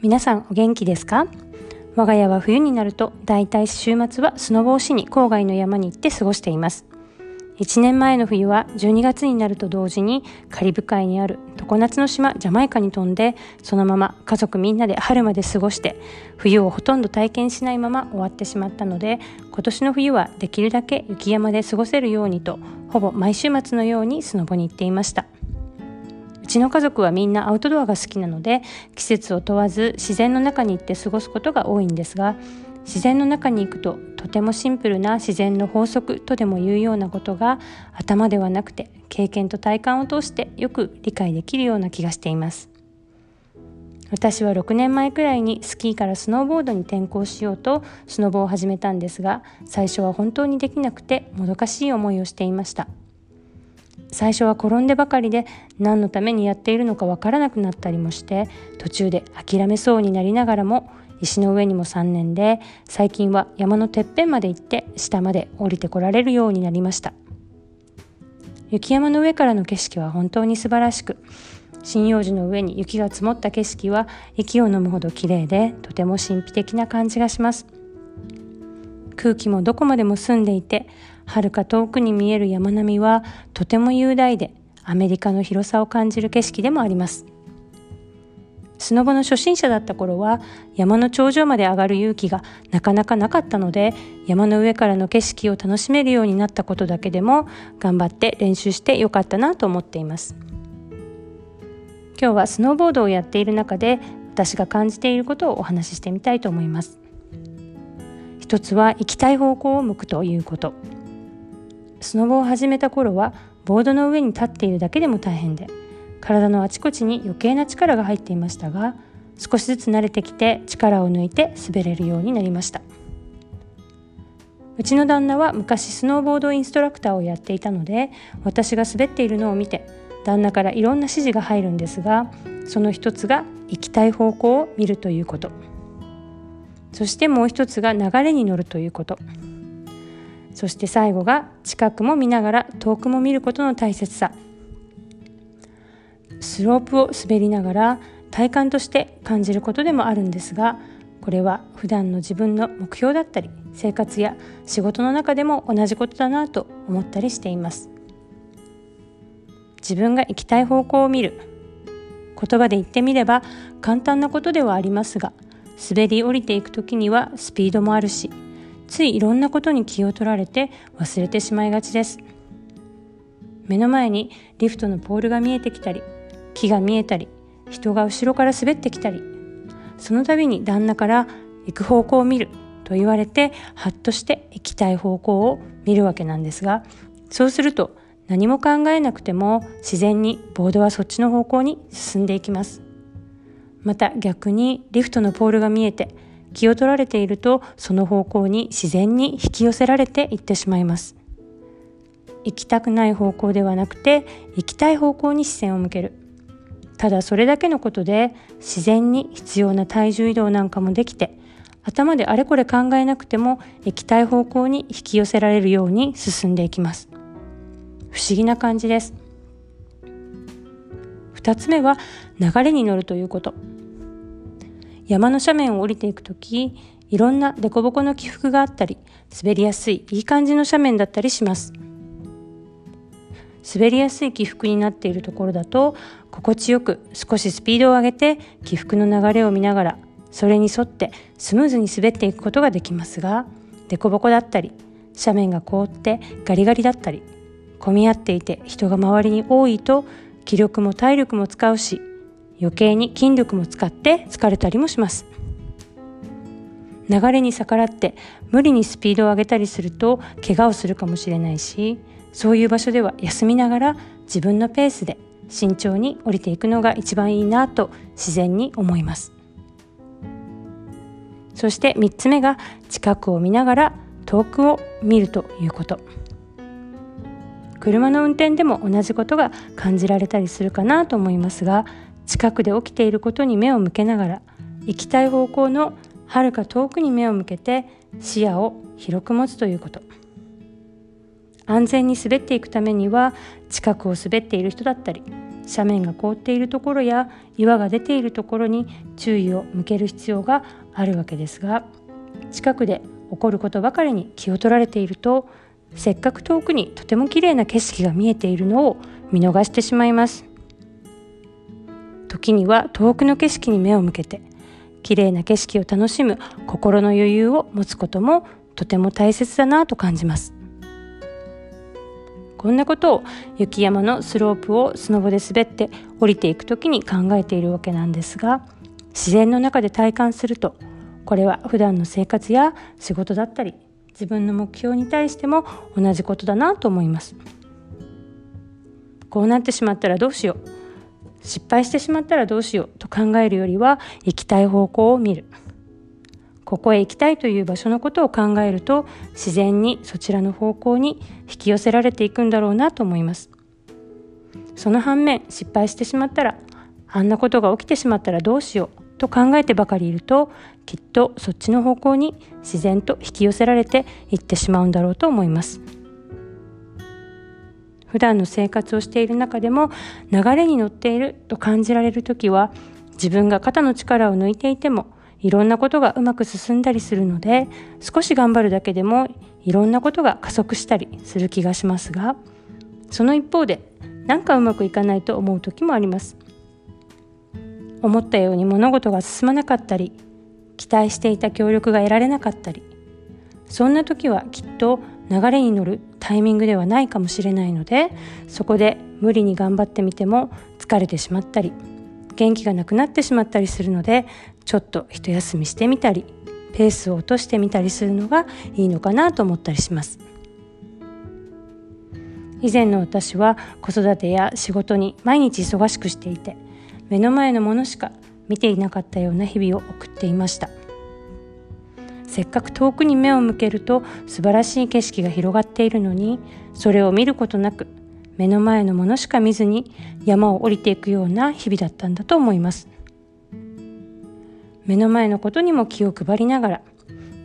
皆さんお元気ですか？我が家は冬になるとだいたい週末はスノボーしに郊外の山に行って過ごしています。1年前の冬は12月になると同時にカリブ海にある常夏の島ジャマイカに飛んでそのまま家族みんなで春まで過ごして冬をほとんど体験しないまま終わってしまったので今年の冬はできるだけ雪山で過ごせるようにとほぼ毎週末のようにスノボに行っていました。ちの家族はみんなアウトドアが好きなので季節を問わず自然の中に行って過ごすことが多いんですが自然の中に行くととてもシンプルな自然の法則とでも言うようなことが頭ではなくて経験と体感を通してよく理解できるような気がしています。私は6年前くらいにスキーからスノーボードに転向しようとスノボを始めたんですが最初は本当にできなくてもどかしい思いをしていました。最初は転んでばかりで何のためにやっているのかわからなくなったりもして途中で諦めそうになりながらも石の上にも3年で最近は山のてっぺんまで行って下まで降りてこられるようになりました。雪山の上からの景色は本当に素晴らしく針葉樹の上に雪が積もった景色は息を飲むほど綺麗でとても神秘的な感じがします。空気もどこまでも澄んでいて遥か遠くに見える山並みはとても雄大でアメリカの広さを感じる景色でもあります。スノボの初心者だった頃は山の頂上まで上がる勇気がなかなかなかったので山の上からの景色を楽しめるようになったことだけでも頑張って練習してよかったなと思っています。今日はスノーボードをやっている中で私が感じていることをお話ししてみたいと思います。一つは行きたい方向を向くということ。スノボを始めた頃はボードの上に立っているだけでも大変で体のあちこちに余計な力が入っていましたが少しずつ慣れてきて力を抜いて滑れるようになりました。うちの旦那は昔スノーボードインストラクターをやっていたので私が滑っているのを見て旦那からいろんな指示が入るんですがその一つが行きたい方向を見るということ。そしてもう一つが流れに乗るということ。そして最後が近くも見ながら遠くも見ることの大切さ。スロープを滑りながら体感として感じることでもあるんですがこれは普段の自分の目標だったり生活や仕事の中でも同じことだなと思ったりしています。自分が行きたい方向を見る。言葉で言ってみれば簡単なことではありますが滑り降りていく時にはスピードもあるしついいろんなことに気を取られて忘れてしまいがちです。目の前にリフトのポールが見えてきたり木が見えたり人が後ろから滑ってきたりその度に旦那から行く方向を見ると言われてハッとして行きたい方向を見るわけなんですがそうすると何も考えなくても自然にボードはそっちの方向に進んでいきます。また逆にリフトのポールが見えて気を取られているとその方向に自然に引き寄せられていってしまいます。行きたくない方向ではなくて行きたい方向に視線を向ける。ただそれだけのことで自然に必要な体重移動なんかもできて頭であれこれ考えなくても行きたい方向に引き寄せられるように進んでいきます。不思議な感じです。2つ目は流れに乗るということ。山の斜面を降りていく時いろんな凸凹の起伏があったり滑りやすいいい感じの斜面だったりします。滑りやすい起伏になっているところだと心地よく少しスピードを上げて起伏の流れを見ながらそれに沿ってスムーズに滑っていくことができますが凸凹だったり斜面が凍ってガリガリだったり混み合っていて人が周りに多いと気力も体力も使うし余計に筋力も使って疲れたりもします。流れに逆らって無理にスピードを上げたりすると怪我をするかもしれないしそういう場所では休みながら自分のペースで慎重に降りていくのが一番いいなと自然に思います。そして3つ目が近くを見ながら遠くを見るということ。車の運転でも同じことが感じられたりするかなと思いますが近くで起きていることに目を向けながら行きたい方向のはるか遠くに目を向けて視野を広く持つということ。安全に滑っていくためには近くを滑っている人だったり斜面が凍っているところや岩が出ているところに注意を向ける必要があるわけですが近くで起こることばかりに気を取られているとせっかく遠くにとても綺麗な景色が見えているのを見逃してしまいます。時には遠くの景色に目を向けて綺麗な景色を楽しむ心の余裕を持つこともとても大切だなと感じます。こんなことを雪山のスロープをスノボで滑って降りていく時に考えているわけなんですが自然の中で体感するとこれは普段の生活や仕事だったり自分の目標に対しても同じことだなと思います。こうなってしまったらどうしよう。失敗してしまったらどうしようと考えるよりは行きたい方向を見る。ここへ行きたいという場所のことを考えると自然にそちらの方向に引き寄せられていくんだろうなと思います。その反面失敗してしまったらあんなことが起きてしまったらどうしようと考えてばかりいるときっとそっちの方向に自然と引き寄せられていってしまうんだろうと思います。普段の生活をしている中でも流れに乗っていると感じられる時は自分が肩の力を抜いていてもいろんなことがうまく進んだりするので少し頑張るだけでもいろんなことが加速したりする気がしますがその一方でなんかうまくいかないと思う時もあります。思ったように物事が進まなかったり期待していた協力が得られなかったりそんな時はきっと流れに乗るタイミングではないかもしれないのでそこで無理に頑張ってみても疲れてしまったり元気がなくなってしまったりするのでちょっと一休みしてみたりペースを落としてみたりするのがいいのかなと思ったりします。以前の私は子育てや仕事に毎日忙しくしていて目の前のものしか見ていなかったような日々を送っていました。せっかく遠くに目を向けると素晴らしい景色が広がっているのにそれを見ることなく目の前のものしか見ずに山を降りていくような日々だったんだと思います。目の前のことにも気を配りながら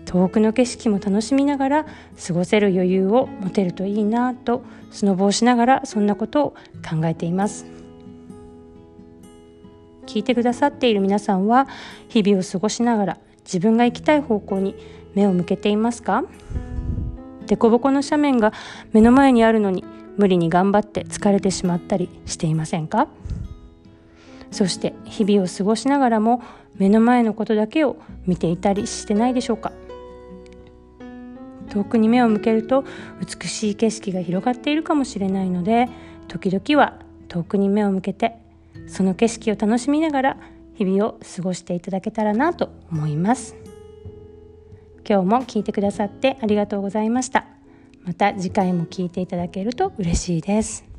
遠くの景色も楽しみながら過ごせる余裕を持てるといいなとスノボをしながらそんなことを考えています。聞いてくださっている皆さんは日々を過ごしながら自分が行きたい方向に目を向けていますか？凸凹の斜面が目の前にあるのに無理に頑張って疲れてしまったりしていませんか？そして日々を過ごしながらも目の前のことだけを見ていたりしてないでしょうか？遠くに目を向けると美しい景色が広がっているかもしれないので時々は遠くに目を向けてその景色を楽しみながら日々を過ごしていただけたらなと思います。今日も聞いてくださってありがとうございました。また次回も聞いていただけると嬉しいです。